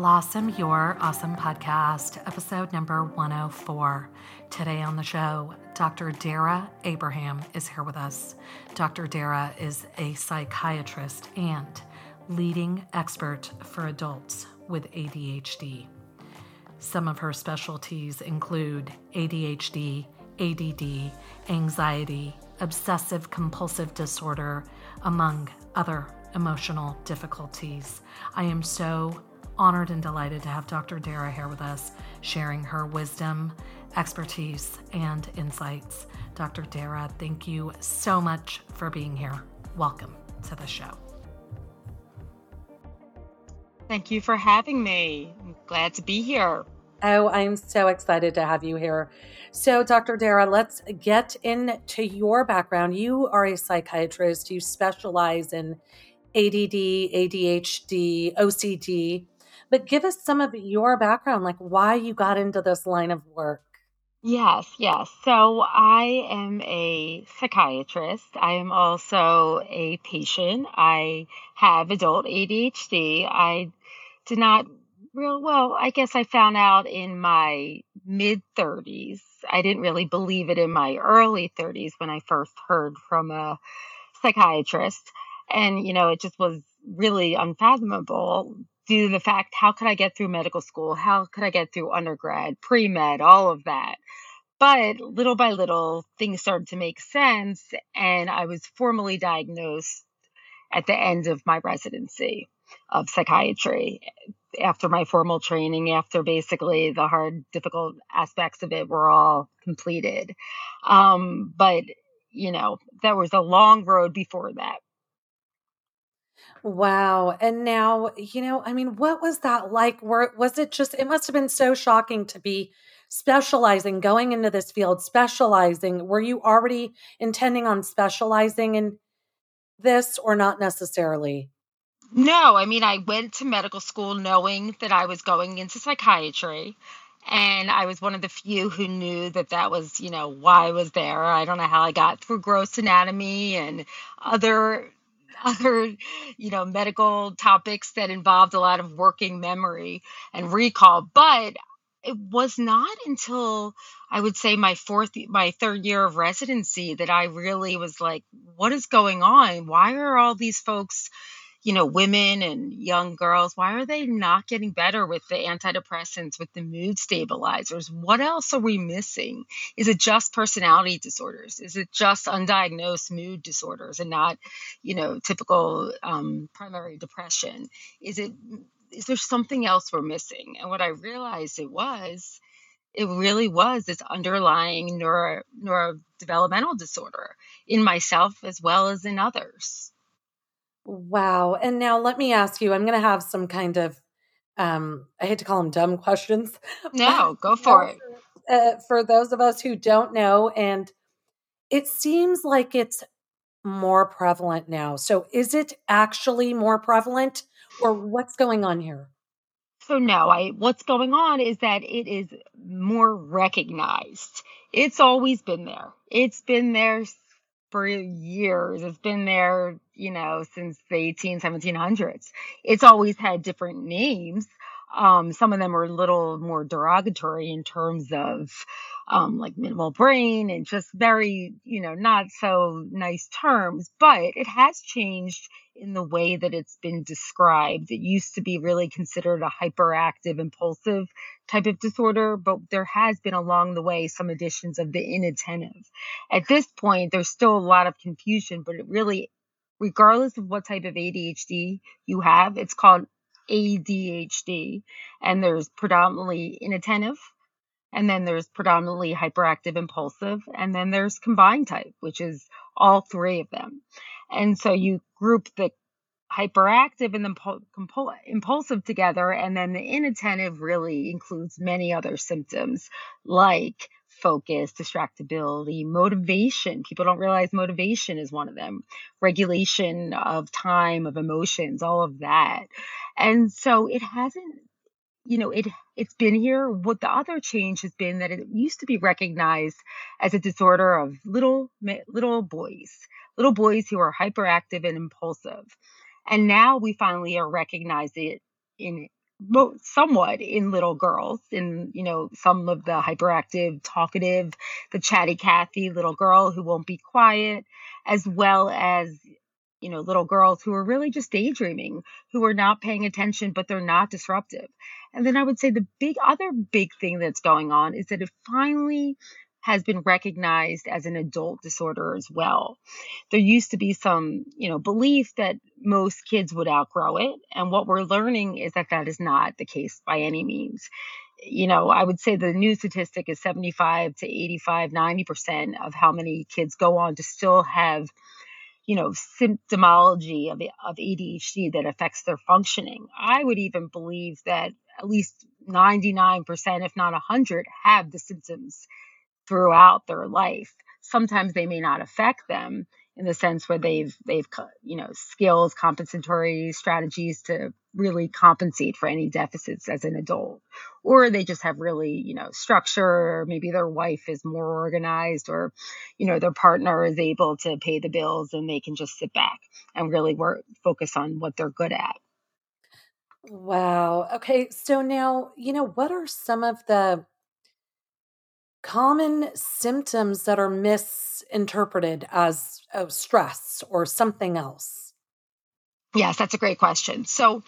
Blossom Your Awesome Podcast, episode number 104. Today on the show, Dr. Dara Abraham is here with us. Dr. Dara is a psychiatrist and leading expert for adults with ADHD. Some of her specialties include ADHD, ADD, anxiety, obsessive compulsive disorder, among other emotional difficulties. I am so honored and delighted to have Dr. Dara here with us, sharing her wisdom, expertise, and insights. Dr. Dara, thank you so much for being here. Welcome to the show. Thank you for having me. I'm glad to be here. Oh, I'm so excited to have you here. So, Dr. Dara, let's get into your background. You are a psychiatrist, you specialize in ADD, ADHD, OCD. But give us some of your background, like why you got into this line of work. Yes, yes. So I am a psychiatrist. I am also a patient. I have adult ADHD. I did not real well, I guess I found out in my mid 30s. I didn't really believe it in my early 30s when I first heard from a psychiatrist. And, you know, it just was really unfathomable due to the fact how could I get through medical school? How could I get through undergrad, pre med, all of that? But little by little, things started to make sense. And I was formally diagnosed at the end of my residency of psychiatry after my formal training, after basically the hard, difficult aspects of it were all completed. Um, but, you know, there was a long road before that. Wow. And now, you know, I mean, what was that like? Were, was it just, it must have been so shocking to be specializing, going into this field, specializing. Were you already intending on specializing in this or not necessarily? No, I mean, I went to medical school knowing that I was going into psychiatry. And I was one of the few who knew that that was, you know, why I was there. I don't know how I got through gross anatomy and other other you know medical topics that involved a lot of working memory and recall but it was not until I would say my fourth, my third year of residency that I really was like, what is going on? Why are all these folks you know, women and young girls, why are they not getting better with the antidepressants, with the mood stabilizers? What else are we missing? Is it just personality disorders? Is it just undiagnosed mood disorders and not, you know, typical um, primary depression? Is it, is there something else we're missing? And what I realized it was, it really was this underlying neuro, neurodevelopmental disorder in myself as well as in others. Wow. And now let me ask you, I'm going to have some kind of, um, I hate to call them dumb questions. No, go for it. Uh, for those of us who don't know, and it seems like it's more prevalent now. So is it actually more prevalent or what's going on here? So no, I what's going on is that it is more recognized. It's always been there. It's been there for years. It's been there, you know, since the 18, 1700s. It's always had different names. Um, some of them are a little more derogatory in terms of um, like minimal brain and just very, you know, not so nice terms, but it has changed in the way that it's been described. It used to be really considered a hyperactive, impulsive type of disorder, but there has been along the way some additions of the inattentive. At this point, there's still a lot of confusion, but it really, regardless of what type of ADHD you have, it's called ADHD, and there's predominantly inattentive. And then there's predominantly hyperactive impulsive. And then there's combined type, which is all three of them. And so you group the hyperactive and the impulsive together. And then the inattentive really includes many other symptoms like focus, distractibility, motivation. People don't realize motivation is one of them, regulation of time, of emotions, all of that. And so it hasn't you know it it's been here what the other change has been that it used to be recognized as a disorder of little little boys little boys who are hyperactive and impulsive. And now we finally are recognizing it in somewhat in little girls in you know some of the hyperactive talkative the chatty cathy little girl who won't be quiet as well as you know little girls who are really just daydreaming who are not paying attention but they're not disruptive. And then i would say the big other big thing that's going on is that it finally has been recognized as an adult disorder as well. There used to be some, you know, belief that most kids would outgrow it, and what we're learning is that that is not the case by any means. You know, I would say the new statistic is 75 to 85, 90% of how many kids go on to still have you know symptomology of, of ADHD that affects their functioning. I would even believe that at least 99%, if not 100, have the symptoms throughout their life. Sometimes they may not affect them in the sense where they've they've you know skills compensatory strategies to really compensate for any deficits as an adult. Or they just have really you know structure. Or maybe their wife is more organized or you know their partner is able to pay the bills and they can just sit back and really work focus on what they're good at. Wow. Okay so now you know what are some of the common symptoms that are misinterpreted as oh, stress or something else? Yes, that's a great question. So,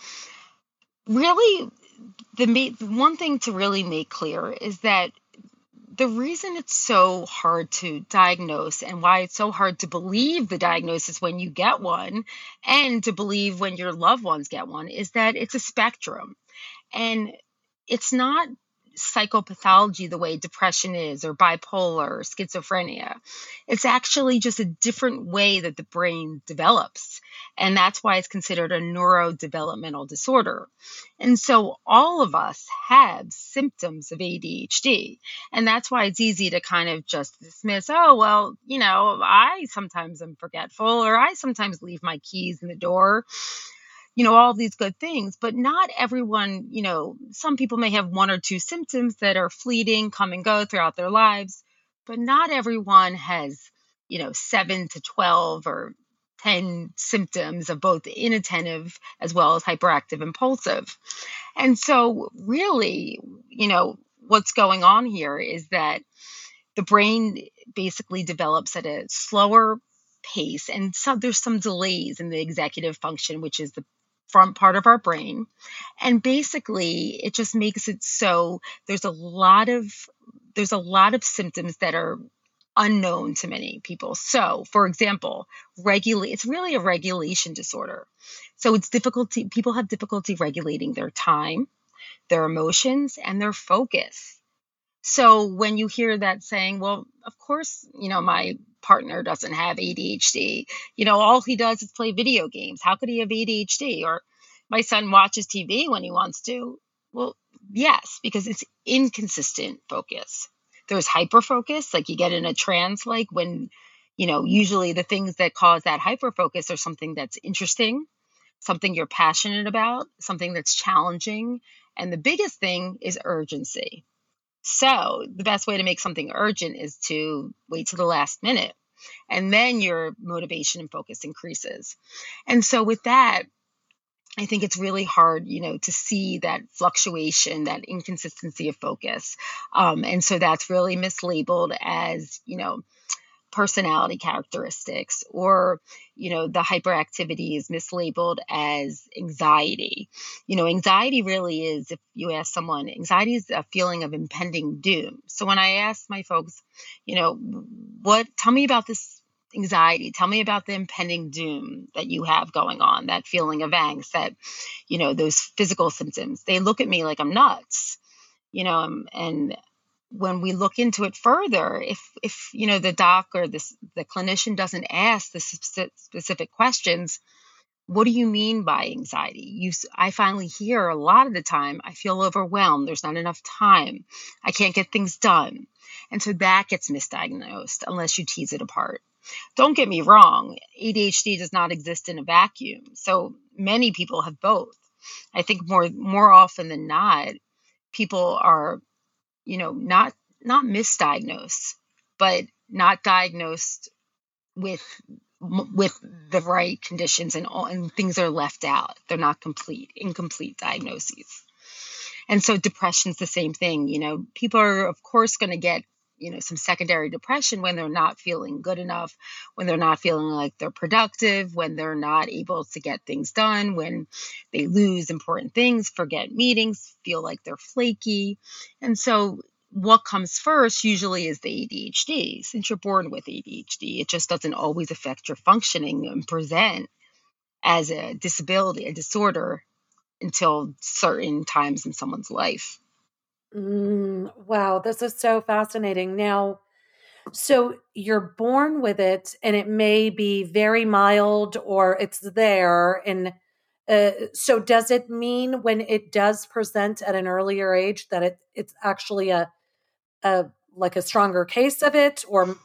really, the one thing to really make clear is that the reason it's so hard to diagnose and why it's so hard to believe the diagnosis when you get one and to believe when your loved ones get one is that it's a spectrum. And it's not psychopathology the way depression is or bipolar or schizophrenia. It's actually just a different way that the brain develops. And that's why it's considered a neurodevelopmental disorder. And so all of us have symptoms of ADHD. And that's why it's easy to kind of just dismiss, oh, well, you know, I sometimes am forgetful or I sometimes leave my keys in the door you know, all these good things, but not everyone, you know, some people may have one or two symptoms that are fleeting, come and go throughout their lives, but not everyone has, you know, seven to 12 or 10 symptoms of both inattentive as well as hyperactive impulsive. And so, really, you know, what's going on here is that the brain basically develops at a slower pace and so there's some delays in the executive function which is the front part of our brain. And basically, it just makes it so there's a lot of there's a lot of symptoms that are unknown to many people. So, for example, regulate it's really a regulation disorder. So it's difficulty people have difficulty regulating their time, their emotions, and their focus. So when you hear that saying, well, of course, you know, my partner doesn't have ADHD. You know, all he does is play video games. How could he have ADHD? Or my son watches TV when he wants to. Well, yes, because it's inconsistent focus. There's hyper focus, like you get in a trance, like when, you know, usually the things that cause that hyper focus are something that's interesting, something you're passionate about, something that's challenging. And the biggest thing is urgency. So, the best way to make something urgent is to wait to the last minute. And then your motivation and focus increases. And so, with that, I think it's really hard, you know, to see that fluctuation, that inconsistency of focus. Um, and so that's really mislabeled as, you know, personality characteristics or you know the hyperactivity is mislabeled as anxiety you know anxiety really is if you ask someone anxiety is a feeling of impending doom so when i ask my folks you know what tell me about this anxiety. Tell me about the impending doom that you have going on, that feeling of angst, that, you know, those physical symptoms. They look at me like I'm nuts, you know, um, and when we look into it further, if, if, you know, the doc or this, the clinician doesn't ask the specific questions, what do you mean by anxiety? You, I finally hear a lot of the time, I feel overwhelmed. There's not enough time. I can't get things done. And so that gets misdiagnosed unless you tease it apart. Don't get me wrong, ADHD does not exist in a vacuum. So many people have both. I think more more often than not, people are, you know, not not misdiagnosed, but not diagnosed with with the right conditions and all, and things are left out. They're not complete, incomplete diagnoses. And so depression's the same thing. You know, people are, of course, going to get you know some secondary depression when they're not feeling good enough when they're not feeling like they're productive when they're not able to get things done when they lose important things forget meetings feel like they're flaky and so what comes first usually is the ADHD. Since you're born with ADHD, it just doesn't always affect your functioning and present as a disability, a disorder, until certain times in someone's life. Mm, wow, this is so fascinating. Now, so you're born with it, and it may be very mild or it's there. And uh, so, does it mean when it does present at an earlier age that it it's actually a a like a stronger case of it, or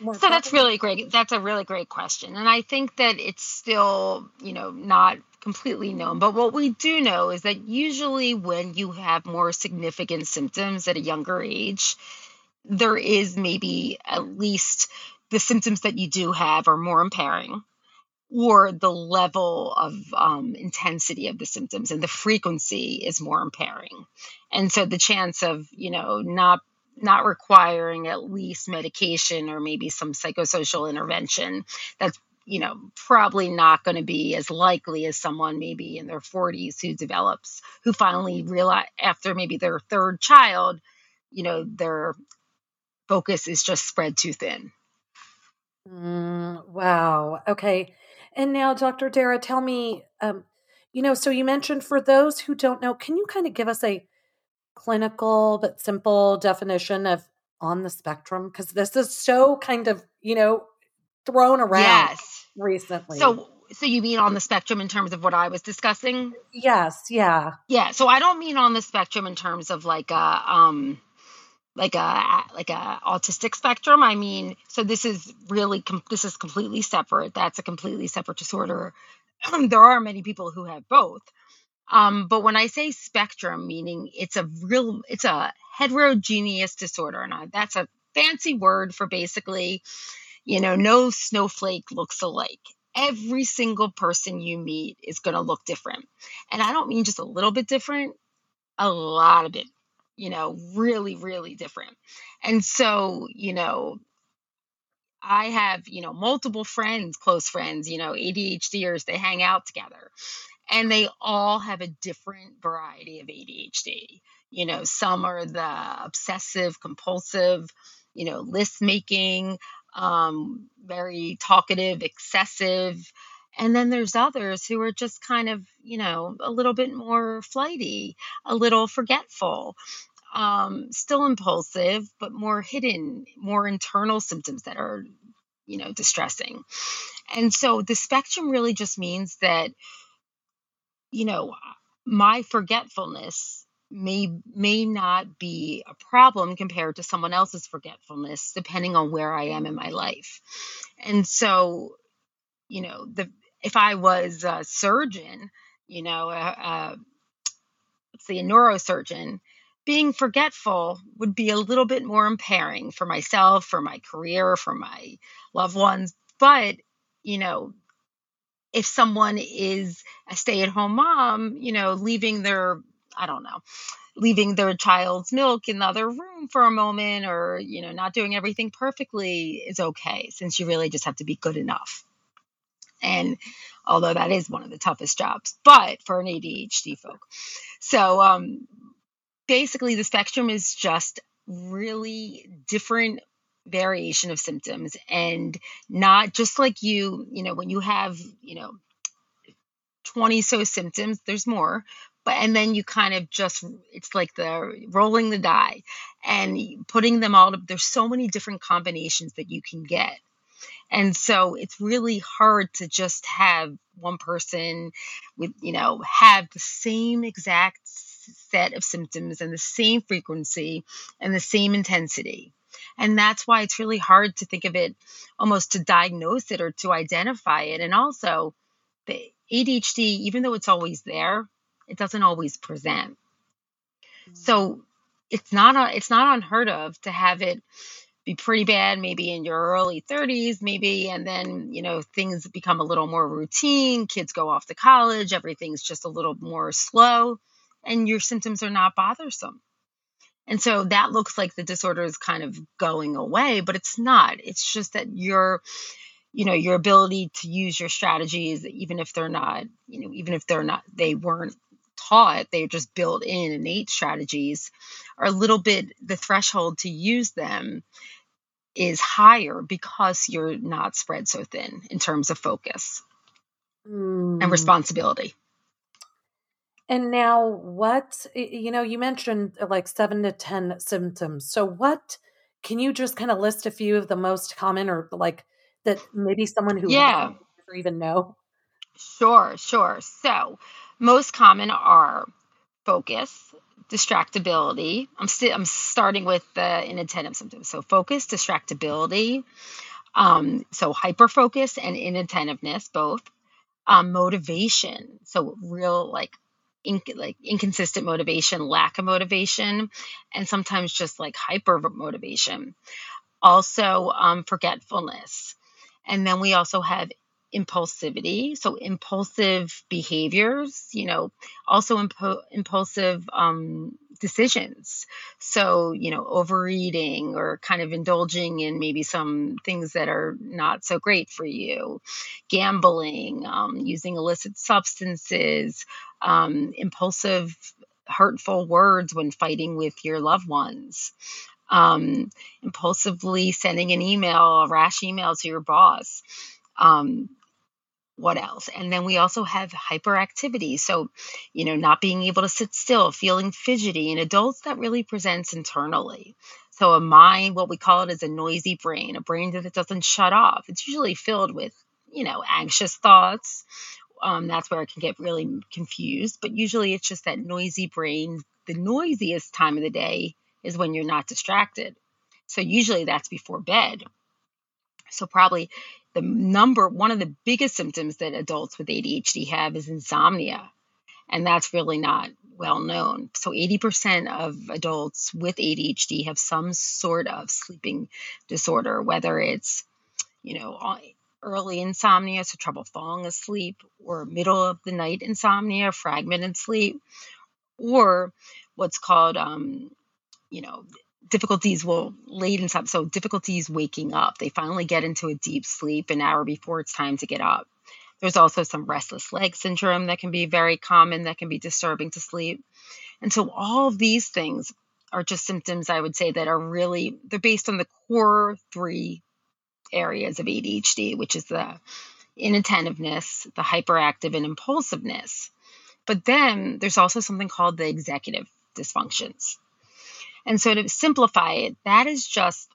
so that's really great. That's a really great question. And I think that it's still, you know, not completely known. But what we do know is that usually when you have more significant symptoms at a younger age, there is maybe at least the symptoms that you do have are more impairing or the level of um, intensity of the symptoms and the frequency is more impairing and so the chance of you know not not requiring at least medication or maybe some psychosocial intervention that's you know probably not going to be as likely as someone maybe in their 40s who develops who finally realize after maybe their third child you know their focus is just spread too thin mm, wow okay and now dr dara tell me um, you know so you mentioned for those who don't know can you kind of give us a clinical but simple definition of on the spectrum? Because this is so kind of, you know, thrown around yes. recently. So so you mean on the spectrum in terms of what I was discussing? Yes, yeah. Yeah, so I don't mean on the spectrum in terms of like a um like a like a autistic spectrum. I mean, so this is really com- this is completely separate. That's a completely separate disorder. there are many people who have both. Um, but when I say spectrum, meaning it's a real, it's a heterogeneous disorder, and I, that's a fancy word for basically, you know, no snowflake looks alike. Every single person you meet is going to look different. And I don't mean just a little bit different, a lot of it, you know, really, really different. And so, you know, I have, you know, multiple friends, close friends, you know, ADHDers, they hang out together and they all have a different variety of ADHD. You know, some are the obsessive compulsive, you know, list making, um, very talkative, excessive. And then there's others who are just kind of, you know, a little bit more flighty, a little forgetful, um, still impulsive, but more hidden, more internal symptoms that are, you know, distressing. And so the spectrum really just means that you know, my forgetfulness may may not be a problem compared to someone else's forgetfulness depending on where I am in my life. And so, you know, the if I was a surgeon, you know, uh, let's say a neurosurgeon, being forgetful would be a little bit more impairing for myself, for my career, for my loved ones. But, you know, if someone is a stay at home mom, you know, leaving their, I don't know, leaving their child's milk in the other room for a moment or, you know, not doing everything perfectly is okay since you really just have to be good enough. And although that is one of the toughest jobs, but for an ADHD folk. So um, basically, the spectrum is just really different variation of symptoms and not just like you, you know, when you have, you know, 20 so symptoms, there's more. But and then you kind of just it's like the rolling the die and putting them all there's so many different combinations that you can get. And so it's really hard to just have one person with, you know, have the same exact set of symptoms and the same frequency and the same intensity. And that's why it's really hard to think of it almost to diagnose it or to identify it. And also, the ADHD, even though it's always there, it doesn't always present. Mm-hmm. So it's not a, it's not unheard of to have it be pretty bad maybe in your early 30s maybe and then you know things become a little more routine kids go off to college everything's just a little more slow and your symptoms are not bothersome. And so that looks like the disorder is kind of going away, but it's not. It's just that your you know your ability to use your strategies even if they're not you know even if they're not they weren't taught they're just built in innate strategies are a little bit the threshold to use them is higher because you're not spread so thin in terms of focus mm. and responsibility and now, what, you know, you mentioned uh, like seven to 10 symptoms. So, what can you just kind of list a few of the most common or like that maybe someone who yeah. never even know? Sure, sure. So, most common are focus, distractibility. I'm I'm starting with the inattentive symptoms. So focus, distractibility, um, so hyper focus and inattentiveness both. Um, motivation, so real like inc- like inconsistent motivation, lack of motivation, and sometimes just like hyper motivation. Also, um, forgetfulness. And then we also have impulsivity. So impulsive behaviors you know also impo- impulsive um, decisions. So you know overeating or kind of indulging in maybe some things that are not so great for you. Gambling um, using illicit substances um, impulsive hurtful words when fighting with your loved ones. Um, impulsively sending an email a rash email to your boss. Um, what else? And then we also have hyperactivity. So, you know, not being able to sit still, feeling fidgety. In adults, that really presents internally. So, a mind, what we call it is a noisy brain, a brain that doesn't shut off. It's usually filled with, you know, anxious thoughts. Um, that's where it can get really confused. But usually it's just that noisy brain. The noisiest time of the day is when you're not distracted. So, usually that's before bed. So, probably the number one of the biggest symptoms that adults with ADHD have is insomnia. And that's really not well known. So 80% of adults with ADHD have some sort of sleeping disorder, whether it's, you know, early insomnia, so trouble falling asleep, or middle of the night insomnia, fragmented sleep, or what's called, um, you know, difficulties will late in time so difficulties waking up. They finally get into a deep sleep an hour before it's time to get up. There's also some restless leg syndrome that can be very common that can be disturbing to sleep. And so all of these things are just symptoms i would say that are really they're based on the core three areas of adhd which is the inattentiveness the hyperactive and impulsiveness. But then there's also something called the executive dysfunctions and so to simplify it, that is just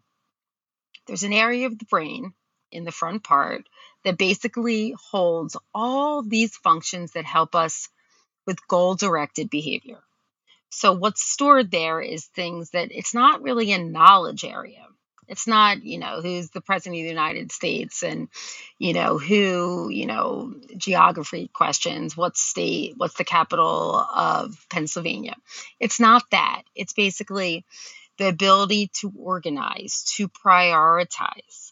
there's an area of the brain in the front part that basically holds all these functions that help us with goal directed behavior. So, what's stored there is things that it's not really a knowledge area. It's not, you know, who's the president of the United States and, you know, who, you know, geography questions, what state, what's the capital of Pennsylvania. It's not that. It's basically the ability to organize, to prioritize,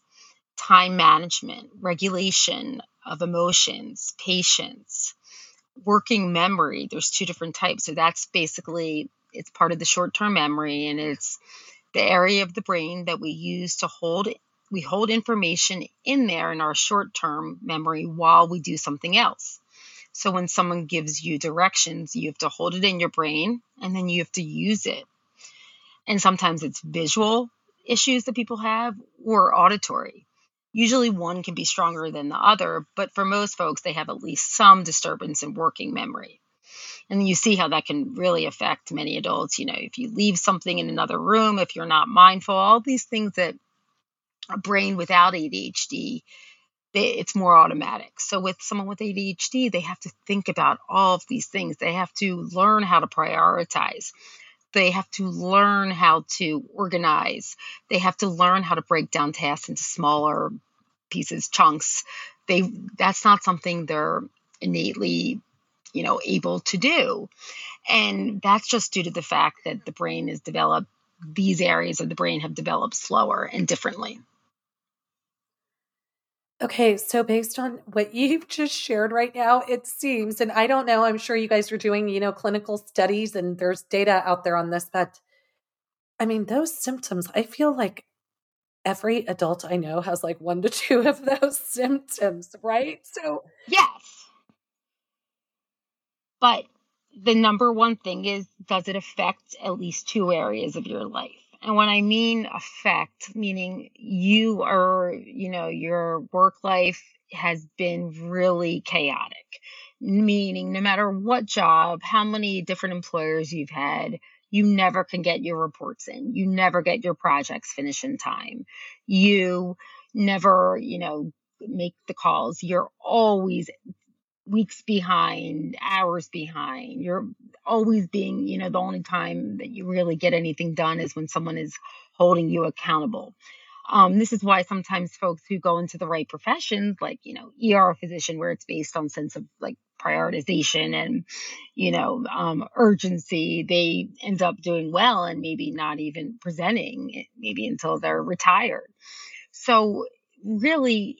time management, regulation of emotions, patience, working memory. There's two different types. So that's basically it's part of the short-term memory and it's the area of the brain that we use to hold we hold information in there in our short-term memory while we do something else. So when someone gives you directions, you have to hold it in your brain and then you have to use it. And sometimes it's visual issues that people have or auditory. Usually one can be stronger than the other, but for most folks, they have at least some disturbance in working memory and you see how that can really affect many adults you know if you leave something in another room if you're not mindful all these things that a brain without adhd it's more automatic. So with someone with adhd they have to think about all of these things. They have to learn how to prioritize. They have to learn how to organize. They have to learn how to break down tasks into smaller pieces chunks. They that's not something they're innately you know able to do and that's just due to the fact that the brain is developed these areas of the brain have developed slower and differently Okay, so based on what you've just shared right now, it seems, and I don't know, I'm sure you guys are doing, you know, clinical studies and there's data out there on this, but I mean, those symptoms, I feel like every adult I know has like one to two of those symptoms, right? So, yes. But the number one thing is does it affect at least two areas of your life? And when I mean affect, meaning you are, you know, your work life has been really chaotic, meaning no matter what job, how many different employers you've had, you never can get your reports in. You never get your projects finished in time. You never, you know, make the calls. You're always weeks behind, hours behind. You're always being, you know, the only time that you really get anything done is when someone is holding you accountable. Um, this is why sometimes folks who go into the right professions, like, you know, ER physician, where it's based on sense of like prioritization and, you know, um, urgency, they end up doing well and maybe not even presenting maybe until they're retired. So really,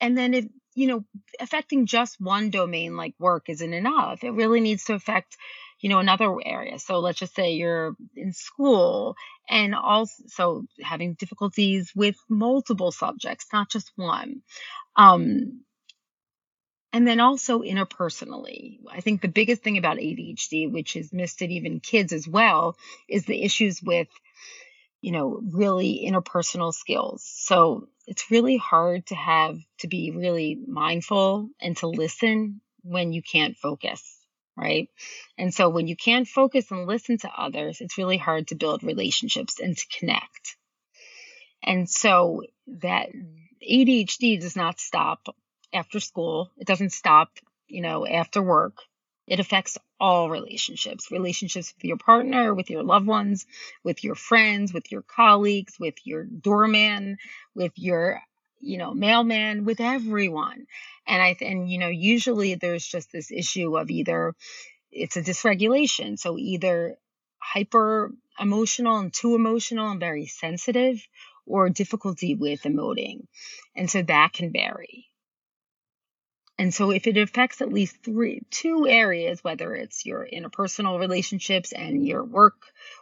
and then if you know, affecting just one domain like work isn't enough. It really needs to affect, you know, another area. So let's just say you're in school and also having difficulties with multiple subjects, not just one. Um, and then also interpersonally. I think the biggest thing about ADHD, which is missed in even kids as well, is the issues with you know, really interpersonal skills. So it's really hard to have to be really mindful and to listen when you can't focus, right? And so when you can't focus and listen to others, it's really hard to build relationships and to connect. And so that ADHD does not stop after school. It doesn't stop, you know, after work. It affects all relationships relationships with your partner, with your loved ones, with your friends, with your colleagues, with your doorman, with your you know mailman with everyone. And i and you know usually there's just this issue of either it's a dysregulation. So either hyper emotional and too emotional and very sensitive or difficulty with emoting. And so that can vary and so if it affects at least three two areas, whether it's your interpersonal relationships and your work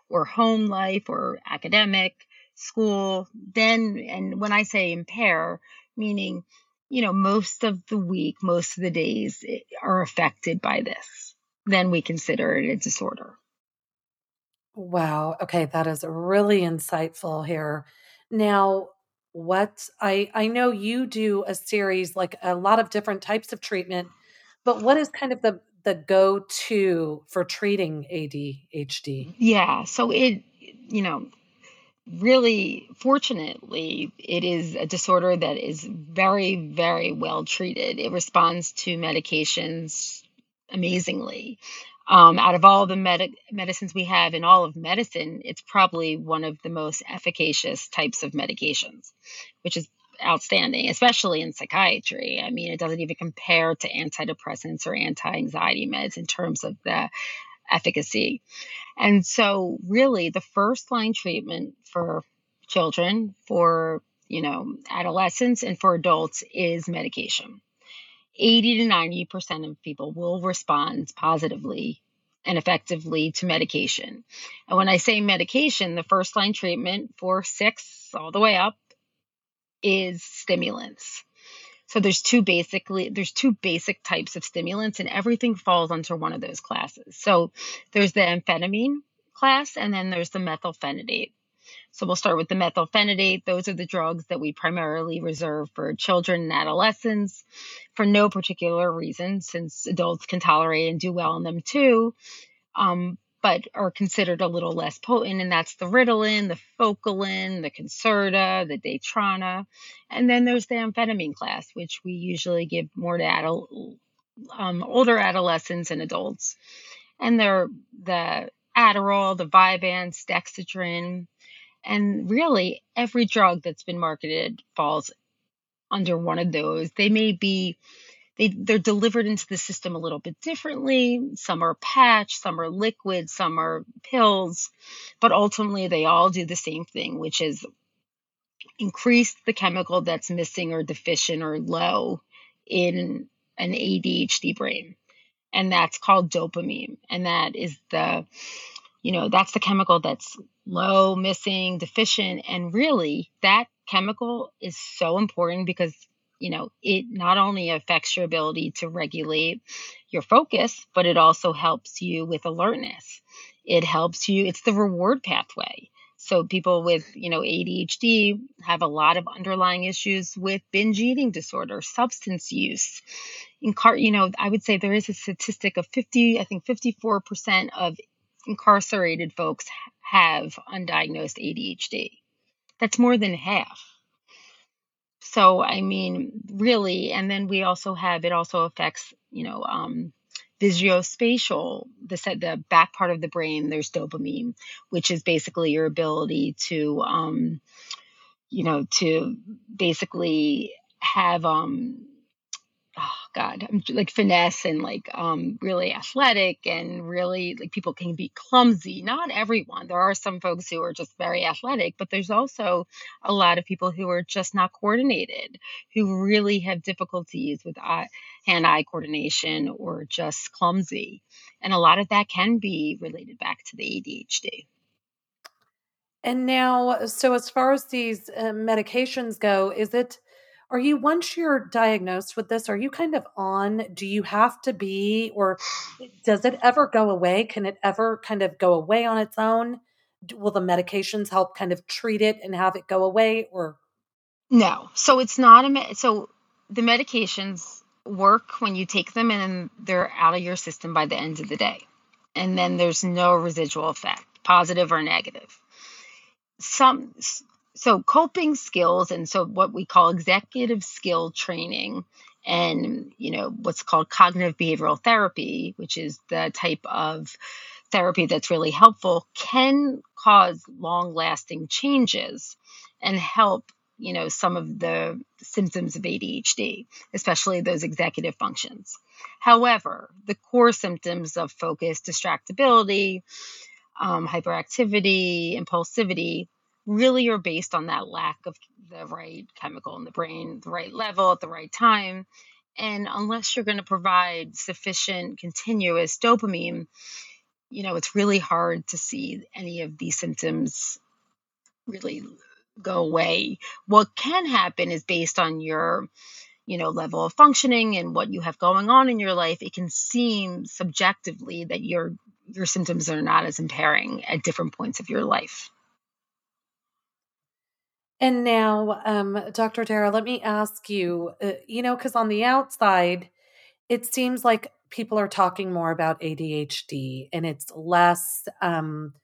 or home life or academic, school, then and when I say impair, meaning you know most of the week, most of the days eh, are affected by this, then we consider it a disorder. Wow. Okay, that is really insightful here. Now, what I I know you do a series like a lot of different types of treatment, but what is kind of the the go-to for treating ADHD? Yeah, so it you know, really fortunately it is a disorder that is very very well treated. It responds to medications amazingly. Um, out of all the med- medicines we have in all of medicine, it's probably one of the most efficacious types of medications, which is outstanding, especially in psychiatry. I mean, it doesn't even compare to antidepressants or anti anxiety meds in terms of the efficacy. And so, really, the first line treatment for children, for you know, adolescents, and for adults is medication. 80 to 90% of people will respond positively and effectively to medication. And when I say medication, the first line treatment for six all the way up is stimulants. So there's two basically there's two basic types of stimulants and everything falls under one of those classes. So there's the amphetamine class and then there's the methylphenidate. So we'll start with the methylphenidate. Those are the drugs that we primarily reserve for children and adolescents for no particular reason, since adults can tolerate and do well on them too, um, but are considered a little less potent. And that's the Ritalin, the Focalin, the Concerta, the Daytrana. And then there's the amphetamine class, which we usually give more to adult, um, older adolescents and adults. And they're the Adderall, the Vyvanse, Dexedrine, and really, every drug that's been marketed falls under one of those. They may be they they're delivered into the system a little bit differently. Some are patch, some are liquid, some are pills, but ultimately they all do the same thing, which is increase the chemical that's missing or deficient or low in an ADHD brain. And that's called dopamine. And that is the, you know, that's the chemical that's low, missing, deficient. And really, that chemical is so important because, you know, it not only affects your ability to regulate your focus, but it also helps you with alertness. It helps you, it's the reward pathway. So people with, you know, ADHD have a lot of underlying issues with binge eating disorder, substance use. In car, you know, I would say there is a statistic of 50, I think 54% of incarcerated folks have undiagnosed ADHD. That's more than half. So, I mean, really, and then we also have it also affects, you know, um, visuospatial, the set, the back part of the brain. There's dopamine, which is basically your ability to, um, you know, to basically have um, god i'm like finesse and like um really athletic and really like people can be clumsy. Not everyone. There are some folks who are just very athletic but there's also a lot of people who are just not coordinated who really have difficulties with eye, hand-eye coordination or just clumsy. And a lot of that can be related back to the adhd and now so as far as these uh, medications go is it are you once you're diagnosed with this are you kind of on do you have to be or does it ever go away? Can it ever kind of go away on its own? Will the medications help kind of treat it and have it go away or? No. So it's not a me- so the medications work when you take them and they're out of your system by the end of the day. And then there's no residual effect positive or negative. Some so coping skills and so what we call executive skill training and you know what's called cognitive behavioral therapy which is the type of therapy that's really helpful can cause long lasting changes and help you know some of the symptoms of ADHD especially those executive functions. However the core symptoms of focus distractibility um, hyperactivity impulsivity really are based on that lack of the right chemical in the brain, the right level at the right time. And unless you're going to provide sufficient continuous dopamine, you know, it's really hard to see any of these symptoms really go away. What can happen is based on your, you know, level of functioning and what you have going on in your life, it can seem subjectively that your your symptoms are not as impairing at different points of your life. And now, um, Dr. Dara, let me ask you, uh, you know, because on the outside, it seems like people are talking more about ADHD and it's less, um,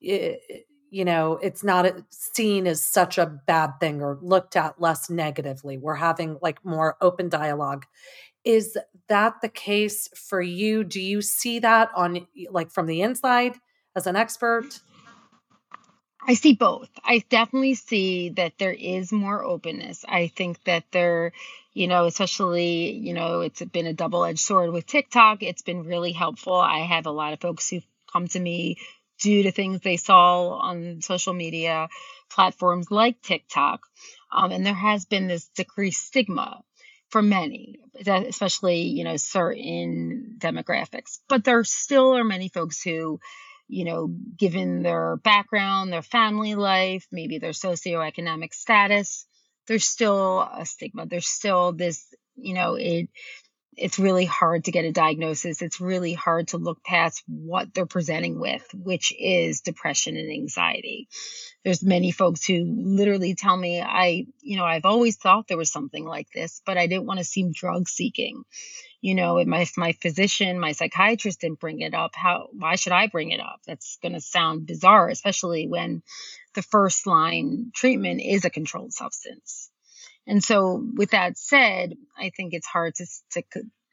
it, you know, it's not seen as such a bad thing or looked at less negatively. We're having like more open dialogue. Is that the case for you? Do you see that on like from the inside as an expert? I see both. I definitely see that there is more openness. I think that there, you know, especially, you know, it's been a double edged sword with TikTok. It's been really helpful. I have a lot of folks who come to me due to things they saw on social media platforms like TikTok. Um, and there has been this decreased stigma for many, especially, you know, certain demographics. But there still are many folks who, you know, given their background, their family life, maybe their socioeconomic status, there's still a stigma. There's still this, you know, it it's really hard to get a diagnosis. It's really hard to look past what they're presenting with, which is depression and anxiety. There's many folks who literally tell me, I, you know, I've always thought there was something like this, but I didn't want to seem drug seeking you know if my, my physician my psychiatrist didn't bring it up how why should i bring it up? That's going to sound bizarre especially when the first line treatment is a controlled substance. And so with that said i think it's hard to, to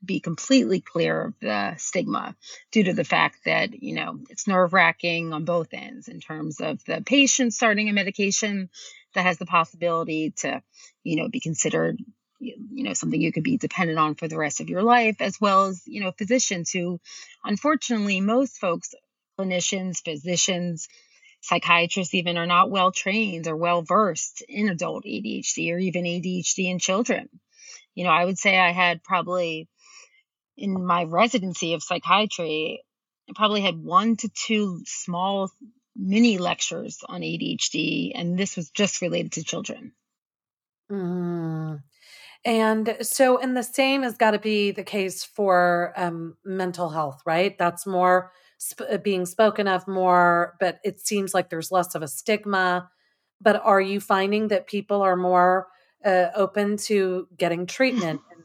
be completely clear of the stigma due to the fact that you know it's nerve wracking on both ends in terms of the patient starting a medication that has the possibility to you know be considered you know something you could be dependent on for the rest of your life as well as you know physicians who unfortunately most folks clinicians physicians psychiatrists even are not well trained or well versed in adult ADHD or even ADHD in children. You know, I would say I had probably in my residency of psychiatry, I probably had one to two small mini lectures on ADHD, and this was just related to children. Mm. And so, and the same has got to be the case for um, mental health, right? That's more sp- uh, being spoken of more, but it seems like there's less of a stigma. But are you finding that people are more uh, open to getting treatment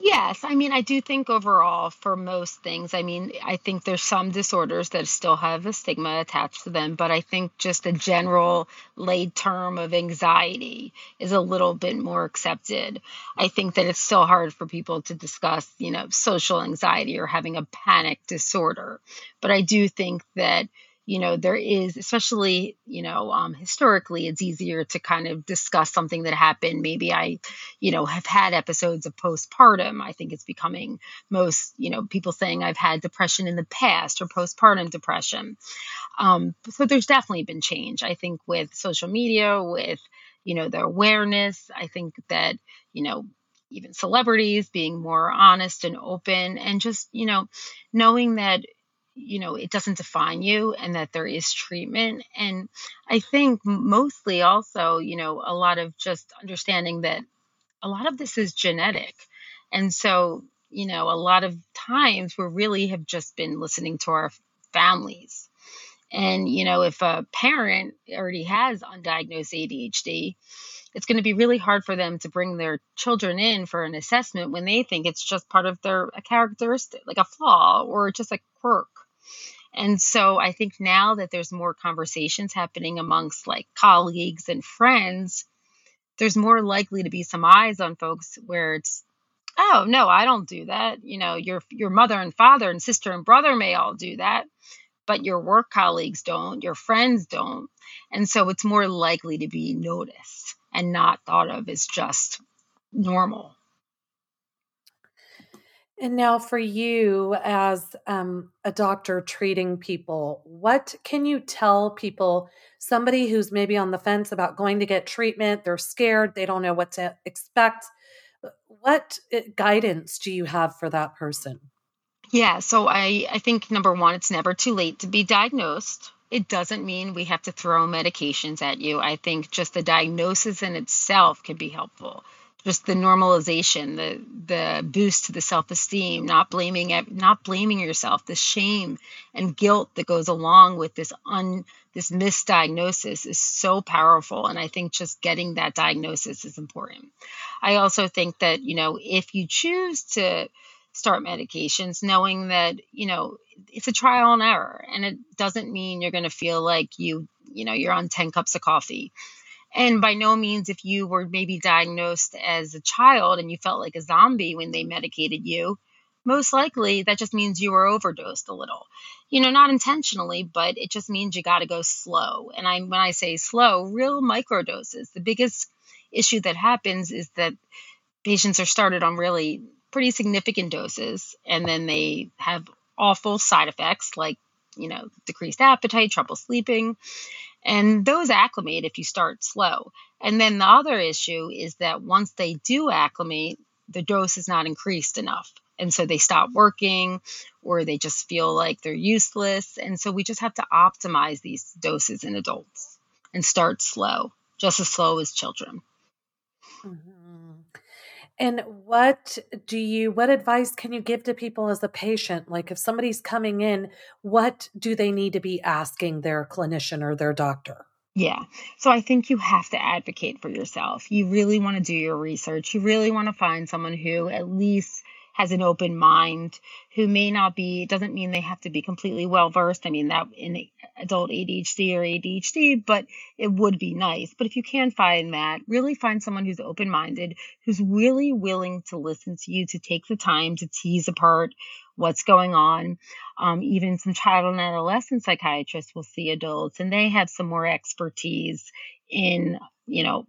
Yes, I mean, I do think overall for most things, I mean, I think there's some disorders that still have a stigma attached to them, but I think just a general laid term of anxiety is a little bit more accepted. I think that it's still hard for people to discuss, you know, social anxiety or having a panic disorder. But I do think that you know there is especially you know um, historically it's easier to kind of discuss something that happened. Maybe i you know have had episodes of postpartum. I think it's becoming most you know people saying i've had depression in the past or postpartum depression. Um, so there's definitely been change i think with social media with you know the awareness. I think that you know even celebrities being more honest and open and just you know knowing that you know it doesn't define you and that there is treatment. And i think mostly also you know a lot of just understanding that a lot of this is genetic. And so you know a lot of times we really have just been listening to our families. And you know if a parent already has undiagnosed adhd it's going to be really hard for them to bring their children in for an assessment when they think it's just part of their a characteristic like a flaw or just a quirk and so I think now that there's more conversations happening amongst like colleagues and friends, there's more likely to be some eyes on folks where it's, oh no, I don't do that. You know, your your mother and father and sister and brother may all do that, but your work colleagues don't, your friends don't. And so it's more likely to be noticed and not thought of as just normal. And now, for you as um, a doctor treating people, what can you tell people? Somebody who's maybe on the fence about going to get treatment, they're scared, they don't know what to expect. Uh, what uh, guidance do you have for that person? Yeah, so I, I think number one, it's never too late to be diagnosed. It doesn't mean we have to throw medications at you. I think just the diagnosis in itself can be helpful just the normalization, the the boost to the self-esteem, not blaming it, not blaming yourself, the shame and guilt that goes along with this un this misdiagnosis is so powerful. And I think just getting that diagnosis is important. I also think that, you know, if you choose to start medications knowing that, you know, it's a trial and error. And it doesn't mean you're going to feel like you, you know, you're on 10 cups of coffee and by no means, if you were maybe diagnosed as a child and you felt like a zombie when they medicated you, most likely that just means you were overdosed a little. You know, not intentionally, but it just means you got to go slow. And I, when I say slow, real microdoses. The biggest issue that happens is that patients are started on really pretty significant doses and then they have awful side effects like, you know, decreased appetite, trouble sleeping. And those acclimate if you start slow. And then the other issue is that once they do acclimate, the dose is not increased enough. And so they stop working or they just feel like they're useless. And so we just have to optimize these doses in adults and start slow, just as slow as children. Mm-hmm. And what do you, what advice can you give to people as a patient? Like if somebody's coming in, what do they need to be asking their clinician or their doctor? Yeah. So I think you have to advocate for yourself. You really want to do your research. You really want to find someone who at least has an open mind, who may not be, it doesn't mean they have to be completely well versed. I mean, that in adult ADHD or ADHD, but it would be nice. But if you can find that, really find someone who's open minded, who's really willing to listen to you, to take the time to tease apart what's going on. Um, even some child and adolescent psychiatrists will see adults and they have some more expertise in, you know,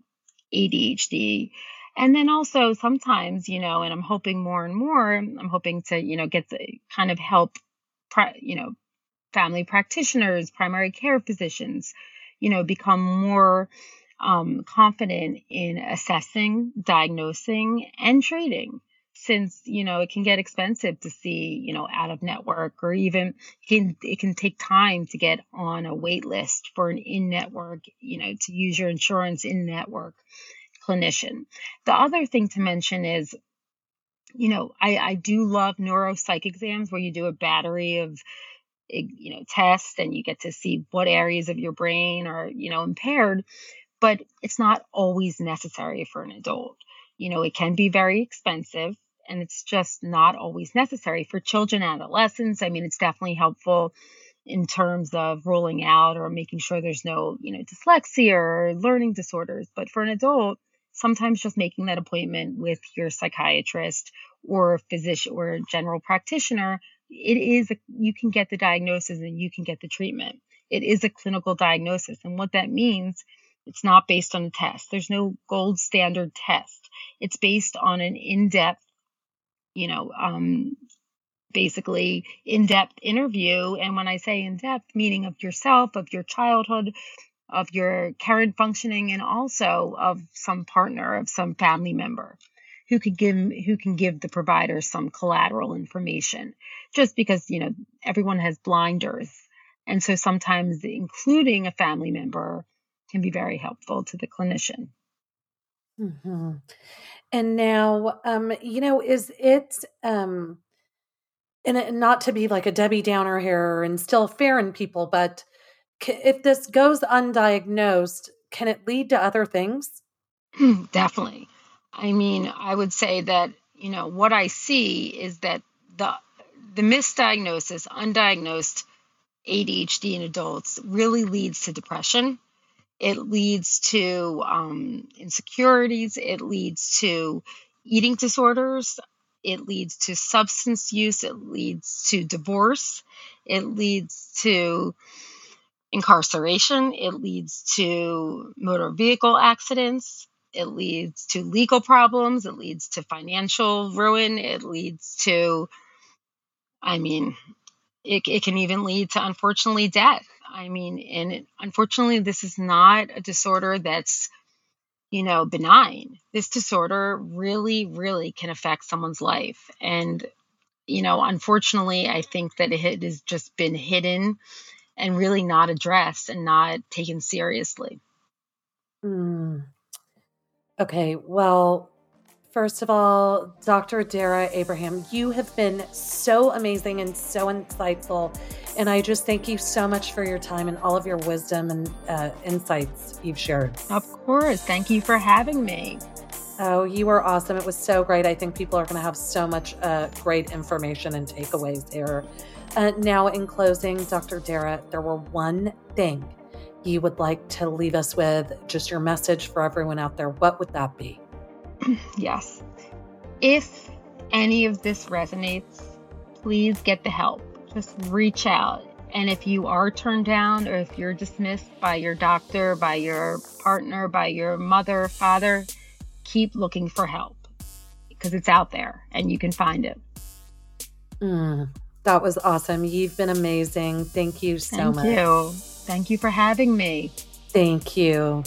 ADHD and then also sometimes you know and i'm hoping more and more i'm hoping to you know get the kind of help you know family practitioners, primary care physicians, you know, become more um, confident in assessing, diagnosing, and treating since you know it can get expensive to see you know out of network or even can it can take time to get on a wait list for an in network you know to use your insurance in network clinician the other thing to mention is you know i i do love neuropsych exams where you do a battery of you know tests and you get to see what areas of your brain are you know impaired but it's not always necessary for an adult you know it can be very expensive and it's just not always necessary for children adolescents. I mean, it's definitely helpful in terms of ruling out or making sure there's no, you know, dyslexia or learning disorders. But for an adult, sometimes just making that appointment with your psychiatrist or physician or general practitioner, it is a, you can get the diagnosis and you can get the treatment. It is a clinical diagnosis, and what that means, it's not based on a test. There's no gold standard test. It's based on an in-depth you know, um, basically in depth interview. And when I say in depth, meaning of yourself, of your childhood, of your current functioning, and also of some partner, of some family member who could give who can give the provider some collateral information. Just because you know everyone has blinders and so sometimes including a family member can be very helpful to the clinician. Mm-hmm. And now, um, you know, is it um and not to be like a Debbie Downer here and still fair in people, but if this goes undiagnosed, can it lead to other things? Definitely. I mean, I would say that, you know, what I see is that the the misdiagnosis, undiagnosed ADHD in adults really leads to depression it leads to um, insecurities. It leads to eating disorders. It leads to substance use. It leads to divorce. It leads to incarceration. It leads to motor vehicle accidents. It leads to legal problems. It leads to financial ruin. It leads to, I mean, it, it can even lead to, unfortunately, death. I mean, and it, unfortunately, this is not a disorder that's, you know, benign. This disorder really, really can affect someone's life. And, you know, unfortunately, I think that it has just been hidden and really not addressed and not taken seriously. Mm. Okay, well, First of all, Dr. Dara Abraham, you have been so amazing and so insightful. And I just thank you so much for your time and all of your wisdom and uh, insights you've shared. Of course. Thank you for having me. Oh, you were awesome. It was so great. I think people are going to have so much uh, great information and takeaways here. Uh, now, in closing, Dr. Dara, there were one thing you would like to leave us with, just your message for everyone out there. What would that be? yes. If any of this resonates, please get the help. Just reach out. And if you are turned down or if you're dismissed by your doctor, by your partner, by your mother, father, keep looking for help because it's out there and you can find it. Mm, that was awesome. You've been amazing. Thank you so Thank much. Thank you. Thank you for having me. Thank you.